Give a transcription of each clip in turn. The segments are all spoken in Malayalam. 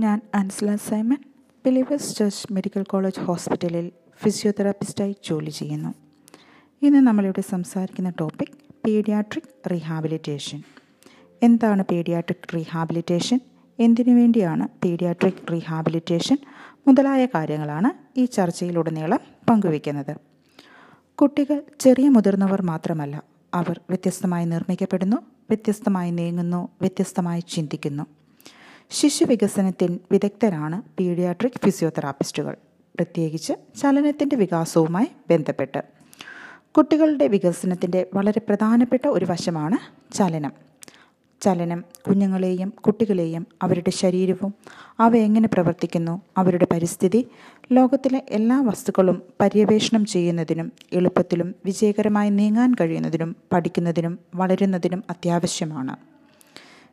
ഞാൻ Ansla Simon believers church medical college ഹോസ്പിറ്റലിൽ ഫിസിയോതെറാപ്പിസ്റ്റായി ജോലി ചെയ്യുന്നു. ഇന്ന് നമ്മളിവിടെ സംസാരിക്കുന്ന ടോപ്പിക് പീഡിയാട്രിക് റീഹാബിലിറ്റേഷൻ. എന്താണ് പീഡിയാട്രിക് റീഹാബിലിറ്റേഷൻ? എന്തിനു വേണ്ടിയാണ് പീഡിയാട്രിക് റീഹാബിലിറ്റേഷൻ? മുതലായ കാര്യങ്ങളാണ് ഈ ചർച്ചയിലുടനീളം പങ്കുവയ്ക്കുന്നത്. കുട്ടികൾ ചെറിയ മുതിർന്നവർ മാത്രമല്ല അവർ വ്യത്യസ്തമായി നിർമ്മിക്കപ്പെടുന്നു വ്യത്യസ്തമായി നീങ്ങുന്നു വ്യത്യസ്തമായി ചിന്തിക്കുന്നു. ശിശു വികസനത്തിൽ വിദഗ്ധരാണ് പീഡിയാട്രിക് ഫിസിയോതെറാപ്പിസ്റ്റുകൾ. പ്രത്യേകിച്ച് ചലനത്തിന്റെ വികാസവുമായി ബന്ധപ്പെട്ട്. കുട്ടികളുടെ വികസനത്തിന്റെ വളരെ പ്രധാനപ്പെട്ട ഒരു വശമാണ് ചലനം. ചലനം കുഞ്ഞുങ്ങളെയും കുട്ടികളെയും അവരുടെ ശരീരവും അവ എങ്ങനെ പ്രവർത്തിക്കുന്നു അവരുടെ പരിസ്ഥിതി ലോകത്തിലെ എല്ലാ വസ്തുക്കളും പര്യവേഷണം ചെയ്യുന്നതിനും എളുപ്പത്തിലും വിജയകരമായി നീങ്ങാൻ കഴിയുന്നതിനും പഠിക്കുന്നതിനും വളരുന്നതിനും അത്യാവശ്യമാണ്.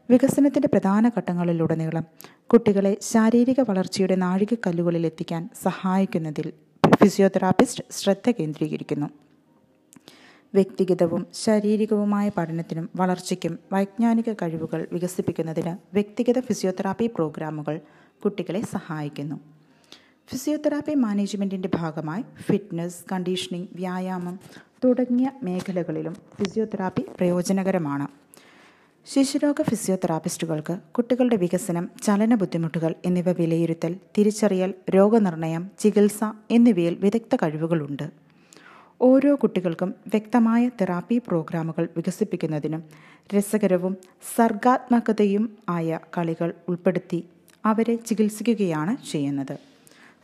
വികസനത്തിന്റെ പ്രധാന ഘട്ടങ്ങളിലുടനീളം കുട്ടികളെ ശാരീരിക വളർച്ചയുടെ നാഴികക്കല്ലുകളിൽ എത്തിക്കാൻ സഹായിക്കുന്നതിൽ ഫിസിയോതെറാപ്പിസ്റ്റ് ശ്രദ്ധ കേന്ദ്രീകരിക്കുന്നു. വ്യക്തിഗതവും ശാരീരികവുമായ പഠനത്തിനും വളർച്ചയ്ക്കും വൈജ്ഞാനിക കഴിവുകൾ വികസിപ്പിക്കുന്നതിന് വ്യക്തിഗത ഫിസിയോതെറാപ്പി പ്രോഗ്രാമുകൾ കുട്ടികളെ സഹായിക്കുന്നു. ഫിസിയോതെറാപ്പി മാനേജ്മെന്റിന്റെ ഭാഗമായി ഫിറ്റ്നസ് കണ്ടീഷനിങ് വ്യായാമം തുടങ്ങിയ മേഖലകളിലും ഫിസിയോതെറാപ്പി പ്രയോജനകരമാണ്. ശിശുരോഗ ഫിസിയോതെറാപ്പിസ്റ്റുകൾക്ക് കുട്ടികളുടെ വികസനം ചലന ബുദ്ധിമുട്ടുകൾ എന്നിവ വിലയിരുത്തൽ തിരിച്ചറിയൽ രോഗനിർണയം ചികിത്സ എന്നിവയിൽ വിദഗ്ധ കഴിവുകളുണ്ട്. ഓരോ കുട്ടികൾക്കും വ്യക്തമായ തെറാപ്പി പ്രോഗ്രാമുകൾ വികസിപ്പിക്കുന്നതിനും രസകരവും സർഗാത്മകതയും ആയ കളികൾ ഉൾപ്പെടുത്തി അവരെ ചികിത്സിക്കുകയാണ് ചെയ്യുന്നത്.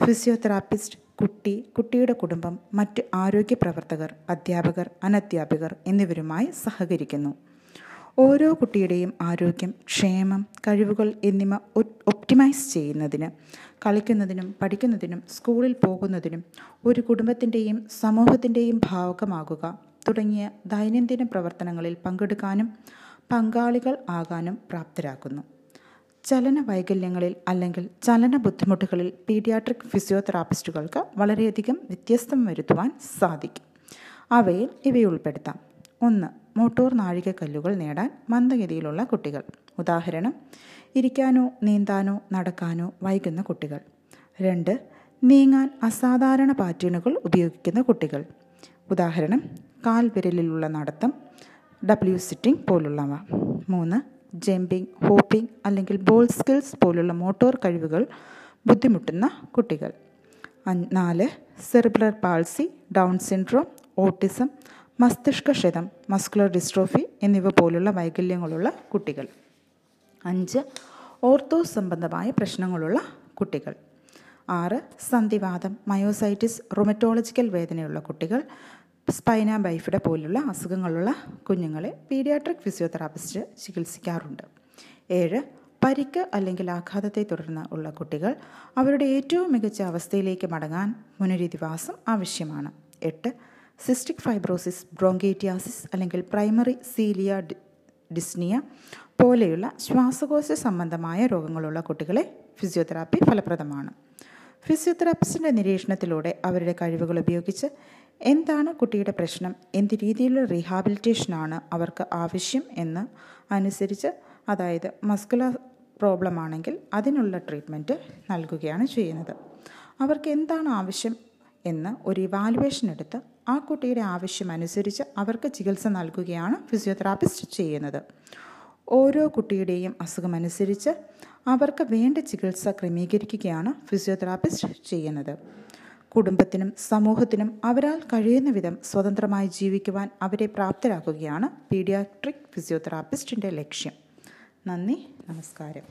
ഫിസിയോതെറാപ്പിസ്റ്റ് കുട്ടി കുട്ടിയുടെ കുടുംബം മറ്റ് ആരോഗ്യ പ്രവർത്തകർ അധ്യാപകർ അനധ്യാപകർ എന്നിവരുമായി സഹകരിക്കുന്നു. ഓരോ കുട്ടിയുടെയും ആരോഗ്യം ക്ഷേമം കഴിവുകൾ എന്നിവ ഒപ്റ്റിമൈസ് ചെയ്യുന്നതിന് കളിക്കുന്നതിനും പഠിക്കുന്നതിനും സ്കൂളിൽ പോകുന്നതിനും ഒരു കുടുംബത്തിന്റെയും സമൂഹത്തിന്റെയും ഭാഗമാകുക തുടങ്ങിയ ദൈനംദിന പ്രവർത്തനങ്ങളിൽ പങ്കെടുക്കാനും പങ്കാളികൾ ആകാനും പ്രാപ്തരാക്കുന്നു ചലന വൈകല്യങ്ങളിൽ അല്ലെങ്കിൽ ചലന ബുദ്ധിമുട്ടുകളിൽ പീഡിയാട്രിക് ഫിസിയോതെറാപ്പിസ്റ്റുകൾക്ക് വളരെയധികം വ്യത്യസ്തം വരുത്തുവാൻ സാധിക്കും. അവയിൽ ഇവയുൾപ്പെടുത്താം ഒന്ന് മോട്ടോർ നാഴികക്കല്ലുകൾ നേടാൻ മന്ദഗതിയിലുള്ള കുട്ടികൾ. ഉദാഹരണം ഇരിക്കാനോ നീന്താനോ നടക്കാനോ വൈകുന്ന കുട്ടികൾ. രണ്ട് നീങ്ങാൻ അസാധാരണ പാറ്റേണുകൾ ഉപയോഗിക്കുന്ന കുട്ടികൾ. ഉദാഹരണം കാൽ വിരലിലുള്ള നടത്തം ഡബ്ല്യു സിറ്റിംഗ് പോലുള്ളവ. മൂന്ന് ജമ്പിംഗ് ഹോപ്പിംഗ് അല്ലെങ്കിൽ ബോൾ സ്കിൽസ് പോലുള്ള മോട്ടോർ കഴിവുകൾ ബുദ്ധിമുട്ടുന്ന കുട്ടികൾ. നാല് cerebral palsy Down syndrome autism മസ്തിഷ്ക ക്ഷതം മസ്കുലർ ഡിസ്ട്രോഫി എന്നിവ പോലുള്ള വൈകല്യങ്ങളുള്ള കുട്ടികൾ. അഞ്ച് ഓർത്തോ സംബന്ധമായ പ്രശ്നങ്ങളുള്ള കുട്ടികൾ. ആറ് സന്ധിവാദം മയോസൈറ്റിസ് റൊമറ്റോളജിക്കൽ വേദനയുള്ള കുട്ടികൾ സ്പൈന ബൈഫിഡ പോലുള്ള അസുഖങ്ങളുള്ള കുഞ്ഞുങ്ങളെ പീഡിയാട്രിക് ഫിസിയോതെറാപ്പിസ്റ്റ് ചികിത്സിക്കാറുണ്ട്. ഏഴ് പരിക്ക് അല്ലെങ്കിൽ ആഘാതത്തെ തുടർന്ന് ഉള്ള കുട്ടികൾ അവരുടെ ഏറ്റവും മികച്ച അവസ്ഥയിലേക്ക് മടങ്ങാൻ പുനരധിവാസം ആവശ്യമാണ്. എട്ട് സിസ്റ്റിക് ഫൈബ്രോസിസ് ബ്രോങ്കേറ്റിയാസിസ് അല്ലെങ്കിൽ പ്രൈമറി സീലിയ ഡിസ്നിയ പോലെയുള്ള ശ്വാസകോശ സംബന്ധമായ രോഗങ്ങളുള്ള കുട്ടികളെ ഫിസിയോതെറാപ്പി ഫലപ്രദമാണ്. ഫിസിയോതെറാപ്പിസ്റ്റിന്റെ നിരീക്ഷണത്തിലൂടെ അവരുടെ കഴിവുകൾ ഉപയോഗിച്ച് എന്താണ് കുട്ടിയുടെ പ്രശ്നം എന്ത് രീതിയിലുള്ള റീഹാബിലിറ്റേഷനാണ് അവർക്ക് ആവശ്യം എന്ന് അനുസരിച്ച് അതായത് മസ്കുലർ പ്രോബ്ലം ആണെങ്കിൽ അതിനുള്ള ട്രീറ്റ്മെന്റ് നൽകുകയാണ് ചെയ്യുന്നത്. അവർക്ക് എന്താണ് ആവശ്യം എന്ന് ഒരു ഇവാലുവേഷൻ എടുത്ത് ആ കുട്ടിയുടെ ആവശ്യം അനുസരിച്ച് അവർക്ക് ചികിത്സ നൽകുകയാണ് ഫിസിയോതെറാപ്പിസ്റ്റ് ചെയ്യുന്നത്. ഓരോ കുട്ടിയുടെയും അസുഖമനുസരിച്ച് അവർക്ക് വേണ്ട ചികിത്സ ക്രമീകരിക്കുകയാണ് ഫിസിയോതെറാപ്പിസ്റ്റ് ചെയ്യുന്നത്. കുടുംബത്തിനും സമൂഹത്തിനും അവരാൽ കഴിയുന്ന വിധം സ്വതന്ത്രമായി ജീവിക്കുവാൻ അവരെ പ്രാപ്തരാക്കുകയാണ് പീഡിയാട്രിക് ഫിസിയോതെറാപ്പിസ്റ്റിന്റെ ലക്ഷ്യം. നന്ദി നമസ്കാരം.